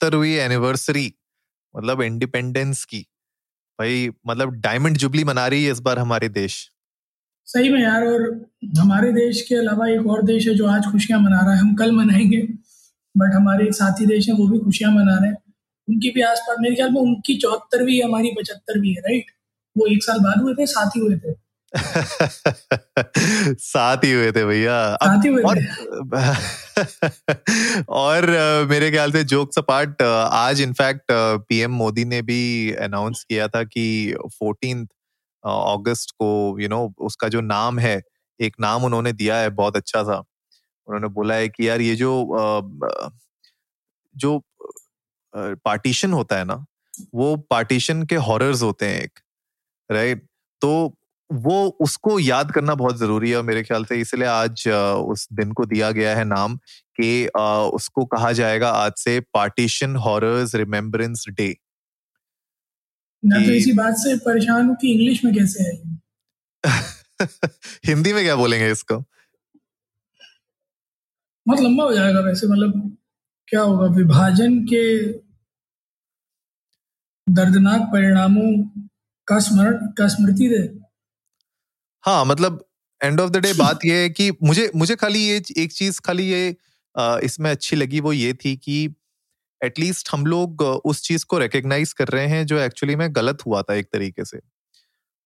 पिछहत्तरवीं anniversary मतलब independence की। भाई मतलब डायमंड जुबली मना रही है इस बार हमारे देश। सही में यार, और हमारे देश के अलावा एक और देश है जो आज खुशियाँ मना रहा है। हम कल मनाएँगे बट हमारे एक साथी देश है, वो भी खुशियाँ मना रहे हैं। उनकी भी आसपास, मेरे ख्याल में उनकी चौहत्तरवीं हमारी पचहत्तरवीं है राइट वो एक साल बाद हुए थे, साथ ही हुए थे। साथ ही हुए थे भैया। और और मेरे ख्याल से जोक्स अपार्ट आज इनफैक्ट पीएम मोदी ने भी अनाउंस किया था कि फोर्टीन अगस्त को यू you नो know, उसका जो नाम है एक नाम उन्होंने दिया है बहुत अच्छा सा। उन्होंने बोला है कि यार ये जो जो पार्टीशन होता है ना वो पार्टीशन के हॉरर्स होते हैं एक राइट तो वो उसको याद करना बहुत ज़रूरी है और मेरे ख्याल से इसलिए आज उस दिन को दिया गया है नाम कि उसको कहा जाएगा आज से पार्टीशन हॉरर्स रिमेम्बरेंस डे। मैं तो इसी बात से परेशान हूँ कि इंग्लिश में कैसे है हिंदी में क्या बोलेंगे इसको? बहुत लंबा हो जाएगा वैसे मतलब क्या होगा विभाजन के दर्दनाक परिणामों का स्मरण का स्मृति दे। हाँ मतलब एंड ऑफ़ द डे बात ये है कि मुझे मुझे खाली ये एक चीज़ खाली ये इसमें अच्छी लगी वो ये थी कि एटलीस्ट हम लोग उस चीज़ को रिकग्नाइज कर रहे हैं जो एक्चुअली में गलत हुआ था एक तरीके से।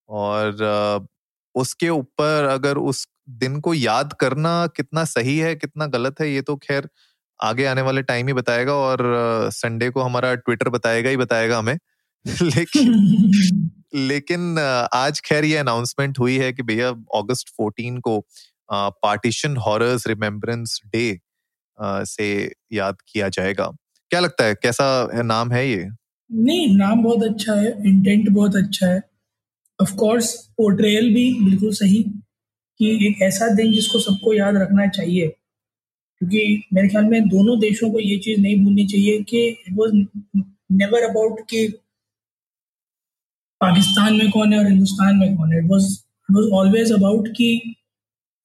और उसके ऊपर अगर उस दिन को याद करना कितना सही है, कितना गलत है, ये तो खैर आगे आने वाले टाइम ही बताएगा और संडे को हमारा ट्विटर बताएगा ही बताएगा हमें। लेकिन लेकिन आज खैर ये अनाउंसमेंट हुई है कि भैया अगस्त 14 को पार्टीशन हॉरर्स रिमेम्बरेंस डे से याद किया जाएगा। क्या लगता है, कैसा है, नाम है ये? नहीं, नाम बहुत अच्छा है इंटेंट बहुत अच्छा है। ऑफ़ कोर्स पोर्ट्रेयल भी बिल्कुल सही कि एक ऐसा दिन जिसको सबको याद रखना चाहिए। क्योंकि मेरे ख्याल में दोनों देशों को ये चीज़ नहीं भूलनी चाहिए कि इट वाज नेवर अबाउट कि पाकिस्तान में कौन है और हिंदुस्तान में कौन है? It was it was always about कि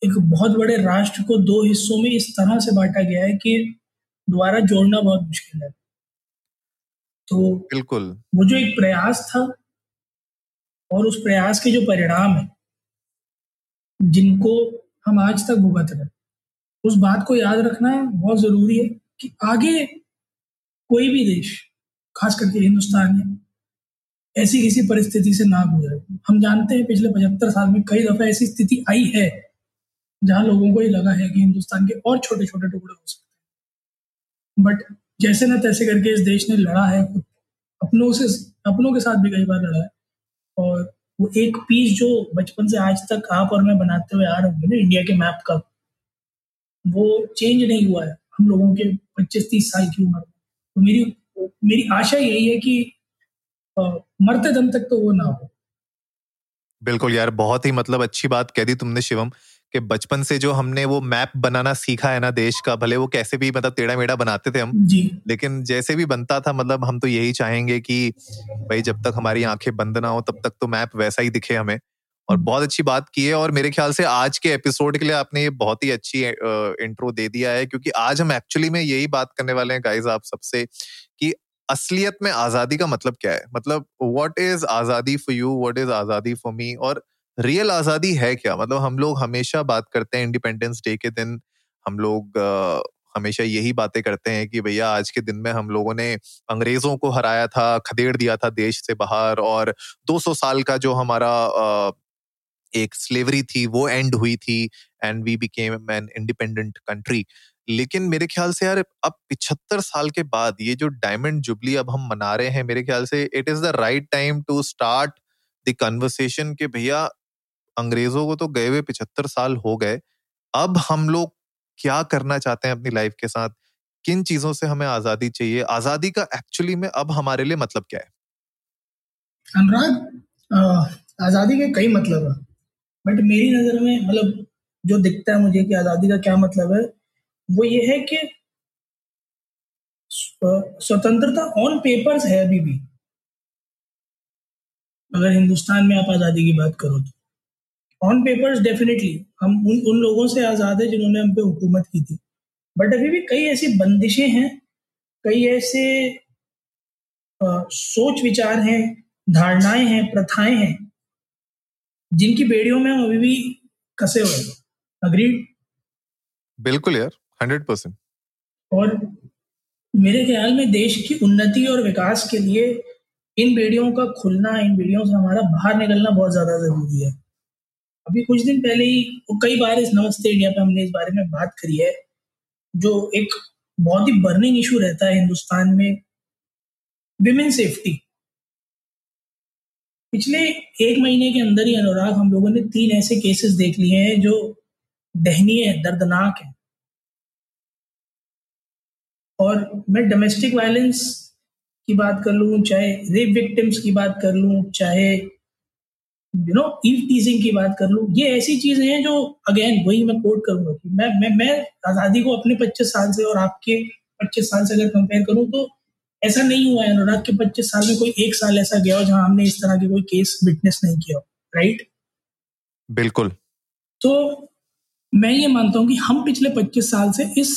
एक बहुत बड़े राष्ट्र को दो हिस्सों में इस तरह से बांटा गया है कि दोबारा जोड़ना बहुत मुश्किल है। तो बिल्कुल। वो जो एक प्रयास था और उस प्रयास के जो परिणाम है जिनको हम आज तक भुगत रहे उस बात को याद रखना बहुत ज़रूरी है कि आगे कोई भी देश खास करके हिंदुस्तान या ऐसी किसी परिस्थिति से ना गुजरे। हम जानते हैं पिछले पचहत्तर साल में कई दफ़ा ऐसी स्थिति आई है, जहाँ लोगों को ये लगा है कि हिंदुस्तान के और छोटे छोटे टुकड़े हो सकते हैं। बट जैसे ना तैसे करके इस देश ने लड़ा है अपनों से, अपनों के साथ भी कई बार लड़ा है। और वो एक पीस जो बचपन से आज तक आप और मैं बनाते हुए आ रहे होंगे ना इंडिया के मैप का, वो चेंज नहीं हुआ है। हम लोगों के 25-30 साल की उम्र तो मेरी मेरी आशा यही है कि मरते दम तक तो वो ना हो। बिल्कुल यार बहुत ही मतलब अच्छी बात कह दी तुमने शिवम कि बचपन से जो हमने वो मैप बनाना सीखा है ना देश का भले वो कैसे भी मतलब टेढ़ा मेढ़ा बनाते थे हम जी। लेकिन जैसे भी बनता था मतलब हम तो यही चाहेंगे कि भाई जब तक हमारी आँखें बंद ना हो तब तक तो मैप वैसा ही दिखे हमें। और बहुत अच्छी बात की है और मेरे ख्याल से आज के एपिसोड के लिए आपने ये बहुत ही अच्छी इंट्रो दे दिया है क्योंकि आज हम एक्चुअली में यही बात करने वाले हैं गाइज़ आप सबसे कि असलियत में आज़ादी का मतलब क्या है? मतलब what is azadi for you what is azadi for me और रियल आज़ादी है क्या? मतलब हम लोग हमेशा बात करते हैं इंडिपेंडेंस डे के दिन हम लोग अ, हमेशा यही बातें करते हैं कि भैया आज के दिन में हम लोगों ने अंग्रेज़ों को हराया था खदेड़ दिया था देश से बाहर और 200 साल का जो हमारा अ, एक स्लेवरी थी वो एंड हुई थी and we became an independent country लेकिन मेरे ख्याल से यार, अब पिछहत्तर साल के बाद ये जो डायमंड जुबली अब हम मना रहे हैं, मेरे ख्याल से it is the right time to start the conversation कि भैया, अंग्रेज़ों को तो गए हुए पिछहत्तर साल हो गए, अब हम लोग क्या करना चाहते हैं अपनी लाइफ के साथ? किन चीज़ों से हमें आज़ादी चाहिए? आज़ादी का एक्चुअली में अब हमारे लिए मतलब क्या है? अनुराग आज़ादी के कई मतलब है बट मेरी नज़र में मतलब जो दिखता है मुझे कि आज़ादी का क्या मतलब है वो ये है कि स्वतंत्रता ऑन पेपर्स है अभी भी। अगर हिंदुस्तान में आप आज़ादी की बात करो तो। ऑन पेपर्स डेफिनेटली हम उन उन लोगों से आज़ाद है जिन्होंने हम पे हुकूमत की थी। बट अभी भी कई ऐसी बंदिशें हैं कई ऐसे आ, सोच विचार हैं धारणाएँ हैं प्रथाएँ हैं जिनकी बेड़ियों में हम अभी भी कसे हुए अग्रीड बिल्कुल यार। Hundred percent. और मेरे ख्याल में देश की उन्नति और विकास के लिए इन बेड़ियों का खुलना, इन बेड़ियों से हमारा बाहर निकलना बहुत ज़्यादा ज़रूरी है। अभी कुछ दिन पहले ही कई बार इस नमस्ते इंडिया पे हमने इस बारे में बात करी है, जो एक बहुत ही बर्निंग इशू रहता है हिंदुस्तान में विमेन सेफ्टी पिछले एक महीने के अंदर ही अनुराग, हम लोगों ने तीन ऐसे केसेस देख लिए हैं जो दहनीय है, दर्दनाक है। और मैं डोमेस्टिक वायलेंस की बात कर लूँ चाहे रेप विक्टिम्स की बात कर लूँ चाहे यू नो ईव टीजिंग की बात कर लूँ ये ऐसी चीज़ें हैं जो अगेन वही मैं कोट करूँगा कि मैं मैं मैं आज़ादी को अपने 25 साल से और आपके 25 साल से अगर कंपेयर करूँ तो ऐसा नहीं हुआ है अनुराग के 25 साल में कोई एक साल ऐसा गया हो जहाँ हमने इस तरह के कोई केस विटनेस नहीं किया राइट बिल्कुल। तो मैं ये मानता हूँ कि हम पिछले 25 साल से इस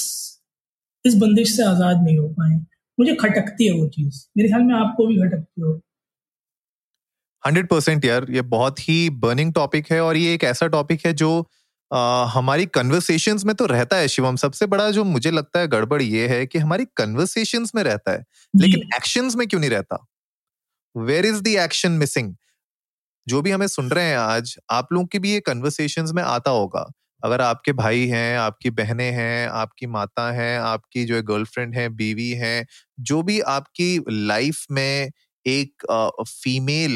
इस बंदिश से आज़ाद नहीं हो पाए। मुझे खटकती है वो चीज़। मेरे ख्याल में आपको भी खटकती हो। हंड्रेड परसेंट यार ये बहुत ही बर्निंग टॉपिक है और ये एक ऐसा टॉपिक है जो आ, हमारी कन्वर्सेशंस में तो रहता है शिवम। सबसे बड़ा जो मुझे लगता है गड़बड़ ये है कि हमारी कन्वर्सेशन में रहता है लेकिन एक्शन में क्यों नहीं रहता? Where is the action missing जो भी हमें सुन रहे हैं आज आप लोगों की भी ये कन्वर्सेशन में आता होगा। अगर आपके भाई हैं, आपकी बहनें हैं, आपकी माता हैं, आपकी जो है गर्लफ्रेंड है, बीवी है, जो भी आपकी लाइफ में एक फीमेल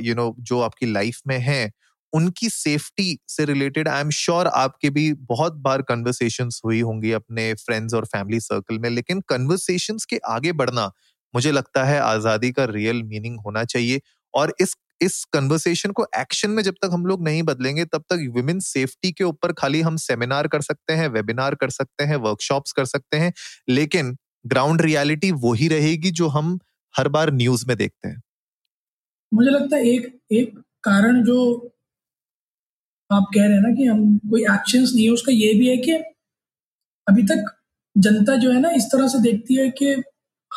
यू नो, जो आपकी लाइफ में है, उनकी सेफ्टी से रिलेटेड आई एम श्योर आपके भी बहुत बार कन्वर्सेशन हुई होंगी अपने फ्रेंड्स और फैमिली सर्कल में, लेकिन कन्वर्सेशन के आगे बढ़ना मुझे लगता है आज़ादी का रियल मीनिंग होना चाहिए और इस इस कन्वर्सेशन को एक्शन में जब तक हम लोग नहीं बदलेंगे, तब तक वुमेन सेफ्टी के ऊपर खाली हम सेमिनार कर सकते हैं वेबिनार कर सकते हैं वर्कशॉप्स कर सकते हैं, लेकिन ग्राउंड रियलिटी वही रहेगी जो हम हर बार न्यूज़ में देखते हैं। मुझे लगता है एक एक कारण जो आप कह रहे हैं ना कि हम कोई एक्शंस नहीं है, उसका ये भी है कि अभी तक जनता जो है ना इस तरह से देखती है कि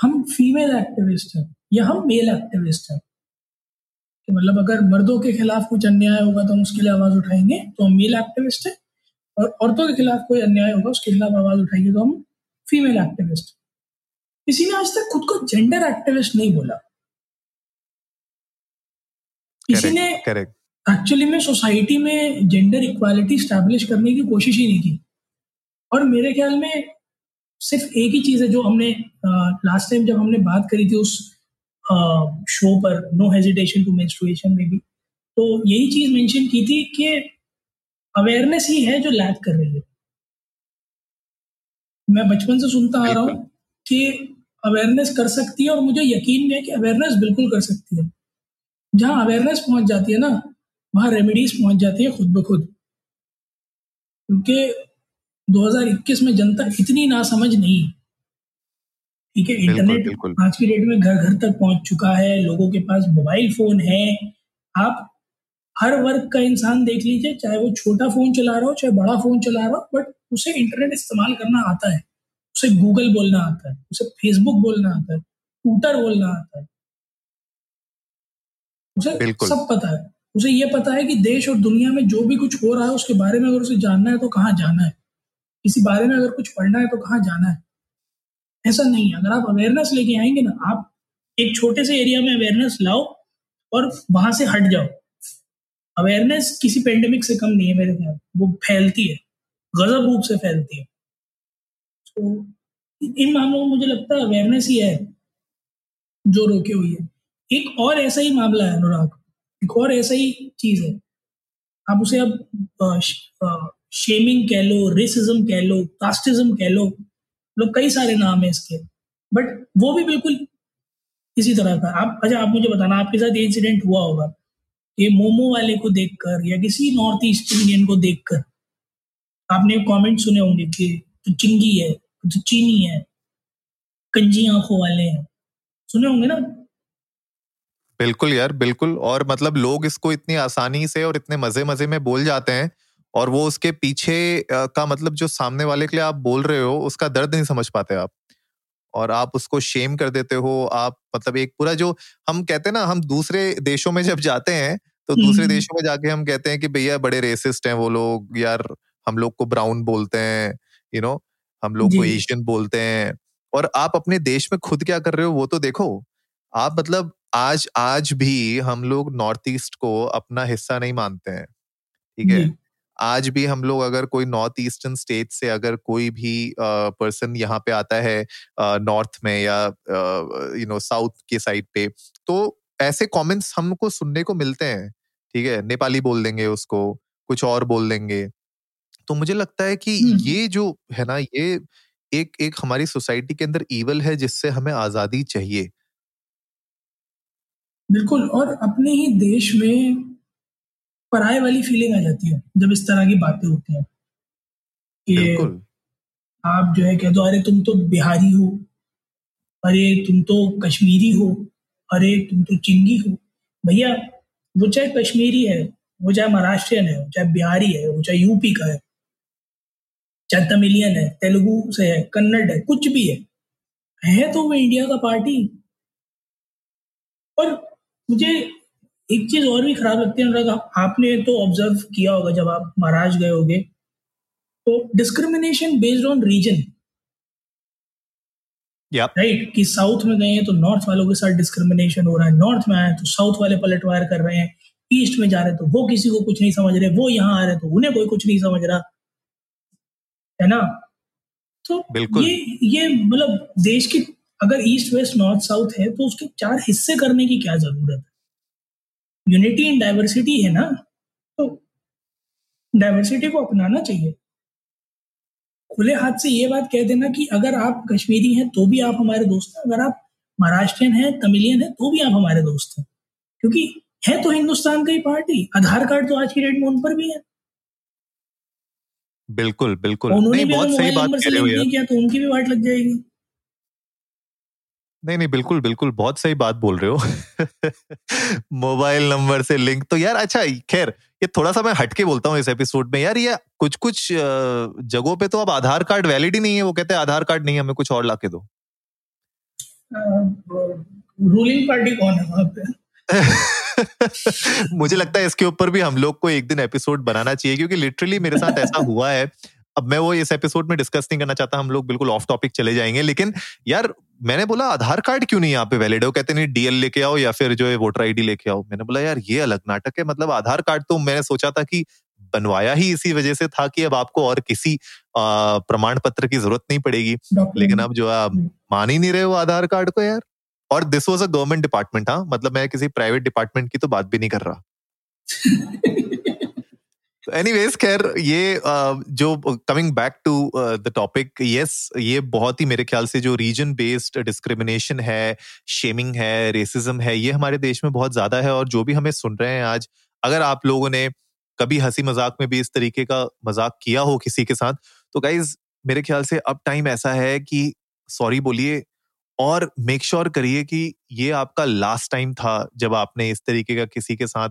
हम फीमेल एक्टिविस्ट हैं या हम मेल एक्टिविस्ट हैं। कि मतलब अगर मर्दों के खिलाफ कुछ अन्याय होगा तो हम उसके लिए आवाज़ उठाएँगे। तो हम मेल एक्टिविस्ट है और औरतों के खिलाफ कोई अन्याय होगा उसके खिलाफ आवाज़ उठाएँगे तो हम फीमेल एक्टिविस्ट किसी ने आज तक खुद को जेंडर एक्टिविस्ट नहीं बोला। किसी ने एक्चुअली में सोसाइटी में जेंडर इक्वालिटी स्टैब्लिश करने की कोशिश ही नहीं की। और मेरे ख्याल में सिर्फ़ एक ही चीज़ है जो हमने लास्ट टाइम जब हमने बात करी थी उस शो पर नो हेजिटेशन टू मेंस्ट्रुएशन में भी। तो यही चीज़ मेंशन की थी कि अवेयरनेस ही है जो लैक कर रही है। मैं बचपन से सुनता आ रहा हूँ कि अवेयरनेस कर सकती है और मुझे यकीन भी है कि अवेयरनेस बिल्कुल कर सकती है। जहाँ अवेयरनेस पहुँच जाती है ना, वहाँ रेमेडीज पहुँच जाती है खुद ब खुद। क्योंकि 2021 में जनता इतनी नासमझ नहीं। ठीक है इंटरनेट आज की डेट में घर घर तक पहुँच चुका है लोगों के पास मोबाइल फ़ोन है। आप हर वर्ग का इंसान देख लीजिए चाहे वो छोटा फ़ोन चला रहा हो चाहे बड़ा फ़ोन चला रहा हो बट उसे इंटरनेट इस्तेमाल करना आता है। उसे गूगल बोलना आता है उसे फेसबुक बोलना आता है ट्विटर बोलना आता है। उसे सब पता है। उसे ये पता है कि देश और दुनिया में जो भी कुछ हो रहा है उसके बारे में अगर उसे जानना है तो कहाँ जाना है? किसी बारे में अगर कुछ पढ़ना है तो कहाँ जाना है? ऐसा नहीं है। अगर आप अवेयरनेस लेके आएँगे ना, आप एक छोटे से एरिया में अवेयरनेस लाओ और वहाँ से हट जाओ। अवेयरनेस किसी पेंडेमिक से कम नहीं है मेरे ख्याल। वो फैलती है। गजब रूप से फैलती है। तो इन मामलों में मुझे लगता है अवेयरनेस ही है जो रोके हुई है। एक और ऐसा ही मामला है अनुराग। एक और ऐसा ही चीज़ है। आप उसे अब शेमिंग कह लो रेसिज्म कह लो कास्टिज्म कह लो मतलब कई सारे नाम है इसके। बट वो भी बिल्कुल इसी तरह का। आप अच्छा आप मुझे बताना, आपके साथ ये इंसिडेंट हुआ होगा। कि मोमो वाले को देखकर या किसी नॉर्थ ईस्ट इंडियन को देखकर आपने कमेंट सुने होंगे कि तो चिंगी है तो चीनी है, कंजी आँखों वाले हैं। सुने होंगे ना? बिल्कुल यार, बिल्कुल। और मतलब लोग इसको इतनी आसानी से और इतने मज़े मज़े में बोल जाते हैं और वो उसके पीछे का मतलब जो सामने वाले के लिए आप बोल रहे हो उसका दर्द नहीं समझ पाते आप। और आप उसको शेम कर देते हो आप मतलब एक पूरा जो हम कहते हैं ना हम दूसरे देशों में जब जाते हैं तो दूसरे हम्म। देशों में जाके हम कहते हैं कि भैया बड़े रेसिस्ट हैं वो लोग यार हम लोग को ब्राउन बोलते हैं यू नो हम लोग को एशियन बोलते हैं। और आप अपने देश में खुद क्या कर रहे हो वो तो देखो आप मतलब आज आज भी हम लोग नॉर्थ ईस्ट को अपना हिस्सा नहीं मानते हैं ठीक है? आज भी हम लोग अगर कोई नॉर्थ ईस्टर्न स्टेट से अगर कोई भी पर्सन uh, यहाँ पे आता है नॉर्थ uh, में या यू नो साउथ के साइड पे तो ऐसे कमेंट्स हमको सुनने को मिलते हैं ठीक है? नेपाली बोल देंगे उसको कुछ और बोल देंगे। तो मुझे लगता है कि ये जो है ना ये एक एक हमारी सोसाइटी के अंदर ईवल है जिससे हमें आज़ादी चाहिए। बिल्कुल और अपने ही देश में पराये वाली फीलिंग आ जाती है जब इस तरह की बातें होती हैं कि आप जो है कह दो अरे तुम तो बिहारी हो अरे तुम तो कश्मीरी हो अरे तुम तो चिंगी हो। भैया वो चाहे कश्मीरी है वो चाहे महाराष्ट्रियन है चाहे बिहारी है वो चाहे यूपी का है चाहे तमिलियन है तेलुगु से है कन्नड़ है कुछ भी है है तो वो इंडिया का पार्टी। और मुझे एक चीज़ और भी खराब लगती है अनुराग आपने तो ऑब्ज़र्व किया होगा जब आप महाराष्ट्र गए होगे। तो discrimination based on region right कि साउथ में गए हैं तो नॉर्थ वालों के साथ डिस्क्रिमिनेशन हो रहा है। नॉर्थ में आए तो साउथ वाले पलटवार कर रहे हैं। ईस्ट में जा रहे तो वो किसी को कुछ नहीं समझ रहे। वो यहाँ आ रहे तो उन्हें कोई कुछ नहीं समझ रहा। है ना? तो बिल्कुल। ये ये मतलब देश की अगर ईस्ट वेस्ट नॉर्थ साउथ है तो उसके चार हिस्से करने की क्या ज़रूरत है? यूनिटी इन डाइवर्सिटी है ना तो डाइवर्सिटी को अपनाना चाहिए। खुले हाथ से ये बात कह देना कि अगर आप कश्मीरी हैं तो भी आप हमारे दोस्त हैं। अगर आप महाराष्ट्रियन हैं तमिलियन हैं तो भी आप हमारे दोस्त हैं। क्योंकि है तो हिंदुस्तान का ही पार्टी आधार कार्ड तो आज की डेट में उन पर भी है। बिल्कुल बिल्कुल। नहीं बहुत सही बात कह रहे हो क्या तो उनकी भी वाट लग जाएगी। नहीं नहीं बिल्कुल बिल्कुल बहुत सही बात बोल रहे हो। मोबाइल नंबर से लिंक तो यार अच्छा खैर ये थोड़ा सा मैं हटके बोलता हूँ इस एपिसोड में। यार ये कुछ कुछ जगहों पे तो अब आधार कार्ड वैलिड ही नहीं है वो कहते हैं आधार कार्ड नहीं हमें कुछ और लाके दो। रूलिंग पार्टी कौन है वहाँ पे? मुझे लगता है इसके ऊपर भी हम लोग को एक दिन एपिसोड बनाना चाहिए क्योंकि लिटरली मेरे साथ ऐसा हुआ है। अब मैं वो इस एपिसोड में डिस्कस नहीं करना चाहता हम लोग बिल्कुल ऑफ़ टॉपिक चले जाएँगे लेकिन यार मैंने बोला आधार कार्ड क्यों नहीं यहाँ पे वैलिड हो? कहते नहीं डीएल लेके आओ या फिर जो है वोटर आईडी लेके आओ। मैंने बोला यार ये अलग नाटक है मतलब आधार कार्ड तो मैंने सोचा था कि बनवाया ही इसी वजह से था कि अब आपको और किसी प्रमाण पत्र की ज़रूरत नहीं पड़ेगी। लेकिन अब जो है मान ही नहीं रहे हो आधार कार्ड को यार। और this was a government department हाँ मतलब मैं किसी प्राइवेट डिपार्टमेंट की तो बात भी नहीं कर रहा। एनीवेज खैर, ये जो coming back to the topic yes ये बहुत ही मेरे ख्याल से जो रीजन बेस्ड डिस्क्रिमिनेशन है शेमिंग है रेसिज्म है, ये हमारे देश में बहुत ज़्यादा है और जो भी हमें सुन रहे हैं आज, अगर आप लोगों ने कभी हँसी मज़ाक में भी इस तरीके का मज़ाक किया हो किसी के साथ तो गाइज़ मेरे ख्याल से अब टाइम ऐसा है कि सॉरी बोलिए और मेक श्योर करिए कि ये आपका लास्ट टाइम था जब आपने इस तरीके का किसी के साथ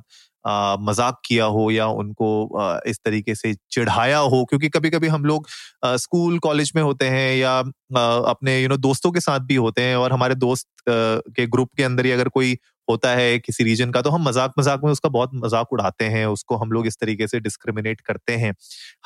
मज़ाक किया हो या उनको आ, इस तरीके से चिढ़ाया हो? क्योंकि कभी कभी हम लोग आ, स्कूल कॉलेज में होते हैं या आ, अपने यू नो दोस्तों के साथ भी होते हैं और हमारे दोस्त के ग्रुप के अंदर ही अगर कोई होता है किसी रीजन का तो हम मज़ाक मज़ाक में उसका बहुत मज़ाक उड़ाते हैं उसको हम लोग इस तरीके से डिस्क्रिमिनेट करते हैं।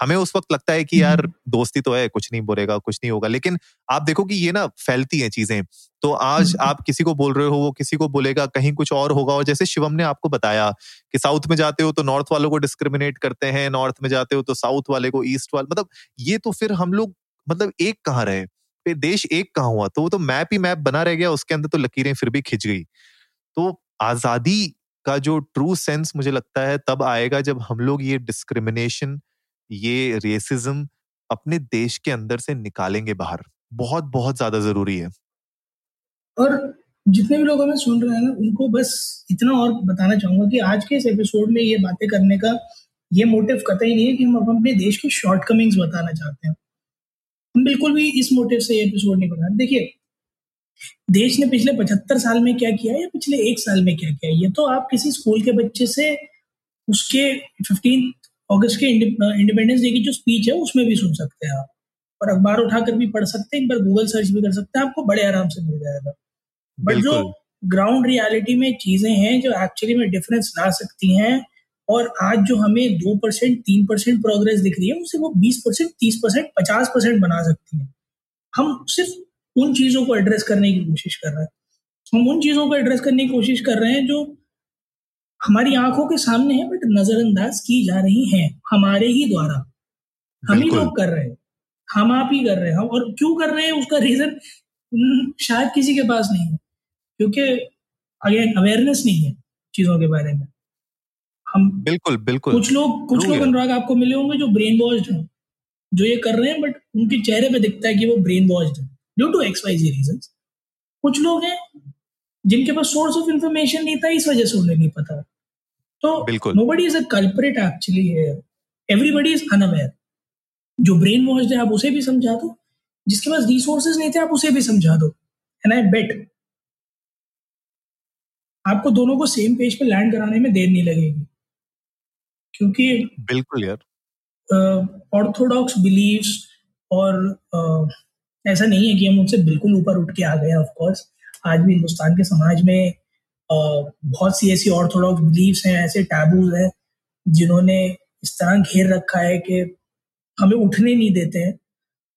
हमें उस वक्त लगता है कि यार हम्म। दोस्ती तो है कुछ नहीं बोलेगा कुछ नहीं होगा लेकिन आप देखो कि ये ना फैलती हैं चीज़ें। तो आज हम्म। आप किसी को बोल रहे हो वो किसी को बोलेगा कहीं कुछ और होगा और जैसे शिवम ने आपको बताया कि साउथ में जाते हो तो नॉर्थ वालों को डिस्क्रिमिनेट करते हैं नॉर्थ में जाते हो तो साउथ वाले को ईस्ट वाले मतलब ये तो फिर हम लोग मतलब एक कहाँ रहे? देश एक कहाँ हुआ? तो वो तो मैप ही मैप बना रह गया उसके अंदर तो लकीरें फिर भी खिंच गई। तो आज़ादी का जो ट्रू सेंस मुझे लगता है, तब आएगा जब हम लोग ये डिस्क्रिमिनेशन ये रेसिज्म अपने देश के अंदर से निकालेंगे बाहर। बहुत बहुत ज़्यादा ज़रूरी है। और जितने भी लोग हमें सुन रहे हैं, उनको बस इतना और बताना चाहूँगा कि आज के इस एपिसोड में ये बातें करने का ये मोटिव कतई नहीं है कि हम अपने देश की शॉर्ट कमिंग्स बताना चाहते हैं। हम बिल्कुल भी इस मोटिव से ये एपिसोड नहीं बना देखिए देश ने पिछले पचहत्तर साल में क्या किया या पिछले एक साल में क्या किया? ये तो आप किसी स्कूल के बच्चे से उसके फिफ्टीन अगस्त के इंडिपेंडेंस डे की जो स्पीच है उसमें भी सुन सकते हैं आप। और अखबार उठाकर भी पढ़ सकते हैं एक बार गूगल सर्च भी कर सकते हैं आपको बड़े आराम से मिल जाएगा। बट जो ग्राउंड रियलिटी में चीज़ें हैं जो एक्चुअली में डिफरेंस ला सकती हैं और आज जो हमें दो परसेंट तीन परसेंट प्रोग्रेस दिख रही है उसे वो बीस परसेंट तीस परसेंट पचास परसेंट बना सकती है। हम सिर्फ़ उन चीज़ों को एड्रेस करने की कोशिश कर रहे हैं। हम उन चीज़ों को एड्रेस करने की कोशिश कर रहे हैं जो हमारी आँखों के सामने है बट नजरअंदाज की जा रही हैं हमारे ही द्वारा। हम ही लोग कर रहे हैं। हम आप ही कर रहे हैं। और क्यों कर रहे हैं उसका रीजन शायद किसी के पास नहीं है। क्योंकि अगेन अवेयरनेस नहीं है चीज़ों के बारे में। हम बिल्कुल बिल्कुल। कुछ लोग कुछ लोग अनुराग आपको मिले होंगे जो ब्रेन वॉश्ड हैं जो ये कर रहे हैं बट उनके चेहरे पे दिखता है कि वो ब्रेन वॉश्ड है। Due to X Y Z region कुछ लोग हैं जिनके पास सोर्स ऑफ़ इंफॉर्मेशन नहीं था इस वजह से उन्हें नहीं पता। तो nobody is a culprit actually everybody is unaware जो ब्रेन वॉश्ड है आप उसे भी समझा दो। जिसके पास रिसोर्सेज नहीं थे आप उसे भी समझा दो। एंड आई बेट आपको दोनों को सेम पेज पे लैंड कराने में देर नहीं लगेगी। क्योंकि बिल्कुल यार। ऑर्थोडॉक्स बिलीव्स और ऐसा नहीं है कि हम उनसे बिल्कुल ऊपर उठ के आ गए ऑफ़ कोर्स आज भी हिंदुस्तान के समाज में बहुत सी ऐसी ऑर्थोडॉक्स बिलीव्स हैं, ऐसे टैबूज हैं, जिन्होंने इस तरह घेर रखा है कि हमें उठने नहीं देते हैं।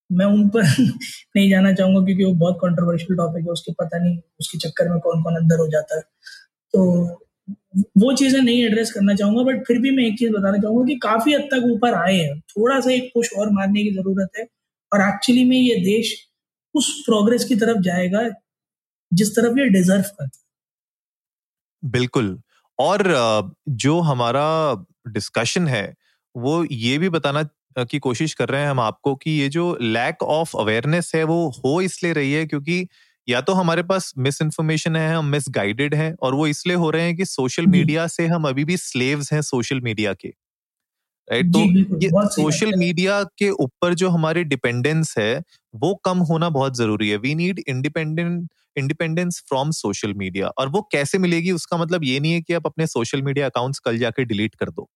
मैं उन पर नहीं जाना चाहूँगा क्योंकि वो बहुत कंट्रोवर्शियल टॉपिक है, उसके पता नहीं, उसके चक्कर में कौन कौन अंदर हो जाता है। तो वो चीज़ें नहीं एड्रेस करना चाहूँगा बट फिर भी मैं एक चीज़ बताना चाहूँगा कि काफ़ी हद तक ऊपर आए हैं। थोड़ा सा एक पुश और मारने की ज़रूरत है और एक्चुअली में ये देश उस प्रोग्रेस की तरफ़ जाएगा जिस तरफ़ ये डिजर्व करता बिल्कुल। और जो हमारा डिस्कशन है वो ये भी बताना की कोशिश कर रहे हैं हम आपको कि ये जो लैक ऑफ़ अवेयरनेस है वो हो इसलिए रही है क्योंकि या तो हमारे पास मिस इन्फॉर्मेशन है हम मिस गाइडेड हैं और वो इसलिए हो रहे हैं कि सोशल मीडिया से हम अभी भी स्लेव्स हैं सोशल मीडिया के। राइट तो ये सोशल मीडिया के ऊपर जो हमारी डिपेंडेंस है वो कम होना बहुत ज़रूरी है। We need independent independence from social media और वो कैसे मिलेगी उसका मतलब ये नहीं है कि आप अपने सोशल मीडिया अकाउंट्स कल जाके डिलीट कर दो।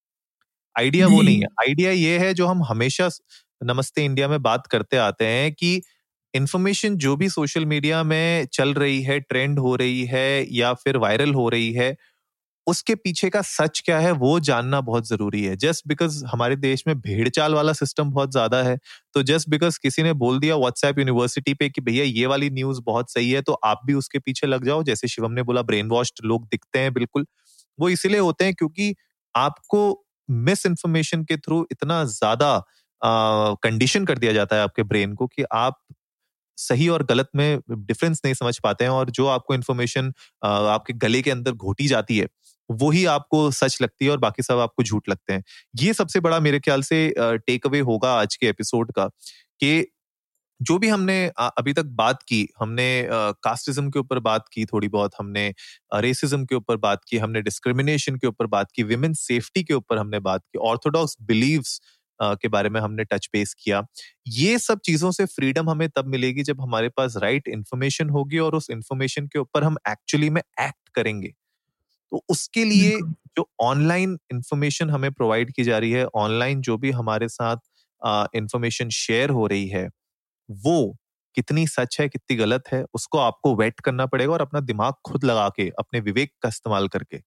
आइडिया वो नहीं है। आइडिया ये है जो हम हमेशा नमस्ते इंडिया में बात करते आते हैं कि इंफॉर्मेशन जो भी सोशल मीडिया में चल रही है ट्रेंड हो रही है या फिर वायरल हो रही है उसके पीछे का सच क्या है, वो जानना बहुत ज़रूरी है। जस्ट बिकॉज़ हमारे देश में भेड़ चाल वाला सिस्टम बहुत ज़्यादा है तो जस्ट बिकॉज़ किसी ने बोल दिया व्हाट्सएप यूनिवर्सिटी पे कि भैया ये वाली न्यूज़ बहुत सही है तो आप भी उसके पीछे लग जाओ। जैसे शिवम ने बोला ब्रेन वॉश्ड लोग दिखते हैं बिल्कुल। वो इसीलिए होते हैं क्योंकि आपको मिस इन्फॉर्मेशन के थ्रू इतना ज़्यादा कंडीशन कर दिया जाता है आपके ब्रेन को कि आप सही और गलत में डिफरेंस नहीं समझ पाते हैं और जो आपको इन्फॉर्मेशन आपके गले के अंदर घोटी जाती है वही आपको सच लगती है और बाकी सब आपको झूठ लगते हैं। ये सबसे बड़ा मेरे ख्याल से टेक अवे होगा आज के एपिसोड का कि जो भी हमने अभी तक बात की, हमने कास्टिज्म के ऊपर बात की थोड़ी बहुत, हमने रेसिज्म के ऊपर बात की, हमने डिस्क्रिमिनेशन के ऊपर बात की विमेन सेफ्टी के ऊपर हमने बात की ऑर्थोडॉक्स बिलीव्स के बारे में हमने टच बेस किया। ये सब चीज़ों से फ्रीडम हमें तब मिलेगी जब हमारे पास राइट इंफॉर्मेशन होगी और उस इंफॉर्मेशन के ऊपर हम एक्चुअली में एक्ट करेंगे। तो उसके लिए जो ऑनलाइन इंफॉर्मेशन हमें प्रोवाइड की जा रही है ऑनलाइन जो भी हमारे साथ इंफॉर्मेशन शेयर हो रही है वो कितनी सच है कितनी गलत है उसको आपको वेट करना पड़ेगा और अपना दिमाग खुद लगा के अपने विवेक का इस्तेमाल करके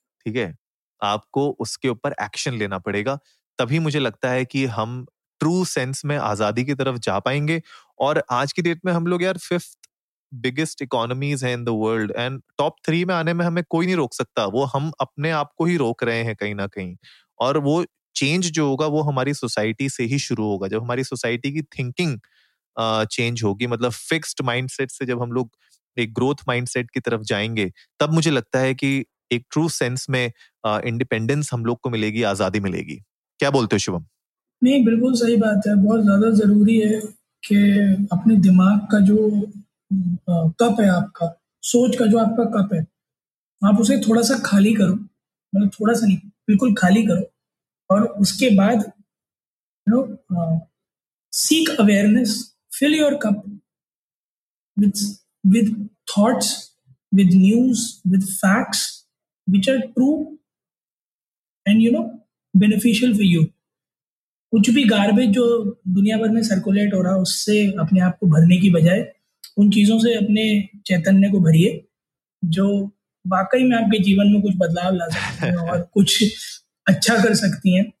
ठीक है? आपको उसके ऊपर एक्शन लेना पड़ेगा तभी मुझे लगता है कि हम ट्रू सेंस में आज़ादी की तरफ़ जा पाएँगे और आज की डेट में हम लोग यार फिफ्थ बिगेस्ट इकोनॉमीज है in the world and top three में आने में हमें कोई नहीं रोक सकता। वो हम अपने आप को ही रोक रहे हैं कहीं ना कहीं। और वो चेंज जो होगा, वो हमारी सोसाइटी से ही शुरू होगा। जब हमारी सोसाइटी की थिंकिंग चेंज होगी मतलब फिक्स्ड माइंडसेट से जब हम लोग एक ग्रोथ माइंडसेट की तरफ़ जाएँगे, तब मुझे लगता है कि एक ट्रू सेंस में इंडिपेंडेंस हम लोग को मिलेगी, आज़ादी मिलेगी। क्या बोलते हो शुभम? नहीं, बिल्कुल सही बात है। बहुत ज़्यादा ज़रूरी है कि अपने दिमाग का जो कप है आपका, सोच का जो आपका कप है, आप उसे थोड़ा सा खाली करो मतलब थोड़ा सा नहीं, बिल्कुल खाली करो, और उसके बाद you know seek awareness fill your cup with with thoughts, with news, with facts, which are true and, you know, beneficial for you. कुछ भी गार्बेज जो दुनिया भर में सर्कुलेट हो रहा है, उससे अपने आप को भरने की बजाय उन चीज़ों से अपने चैतन्य को भरिए जो वाकई में आपके जीवन में कुछ बदलाव ला सकती हैं और कुछ अच्छा कर सकती हैं।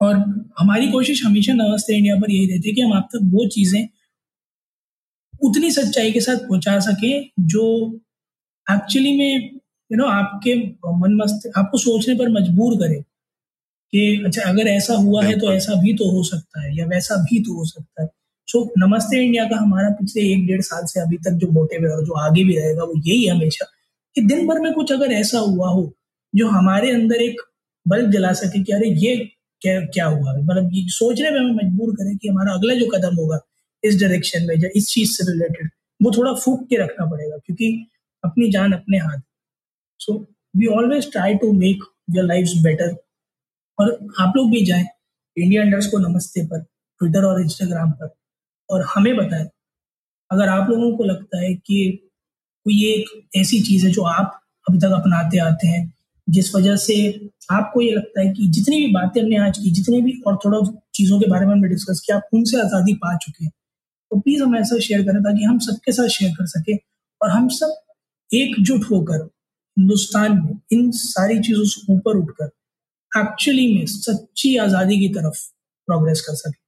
और हमारी कोशिश हमेशा नमस्ते इंडिया पर यही रहती है कि हम आप तक वो चीज़ें उतनी सच्चाई के साथ पहुँचा सके जो एक्चुअली में यू नो आपके मन मस्त आपको सोचने पर मजबूर करे कि अच्छा अगर ऐसा हुआ है तो ऐसा भी तो हो सकता है या वैसा भी तो हो सकता है। सो नमस्ते इंडिया का हमारा पिछले एक डेढ़ साल से अभी तक जो मोटिव है और जो आगे भी रहेगा वो यही है हमेशा कि दिन भर में कुछ अगर ऐसा हुआ हो, जो हमारे अंदर एक बल्ब जला सके कि अरे ये क्या क्या हुआ? मतलब ये सोचने में हमें मजबूर करें कि हमारा अगला जो कदम होगा इस डायरेक्शन में या इस चीज़ से रिलेटेड वो थोड़ा फूक के रखना पड़ेगा क्योंकि अपनी जान अपने हाथ। So we always try to make your life better और आप लोग भी जाए इंडिया अंडर्स को नमस्ते पर ट्विटर और इंस्टाग्राम पर। और हमें बताएँ। अगर आप लोगों को लगता है कि कोई एक ऐसी चीज़ है जो आप अभी तक अपनाते आते हैं, जिस वजह से आपको ये लगता है कि जितनी भी बातें हमने आज की, जितनी भी और थोड़ा चीज़ों के बारे में हमने डिस्कस किया, आप उनसे आज़ादी पा चुके हैं। तो प्लीज़ हम ऐसा शेयर करें ताकि हम सबके साथ शेयर कर सके और हम सब एकजुट होकर हिंदुस्तान में इन सारी चीज़ों से ऊपर उठकर एक्चुअली में सच्ची आज़ादी की तरफ़ प्रोग्रेस कर सके।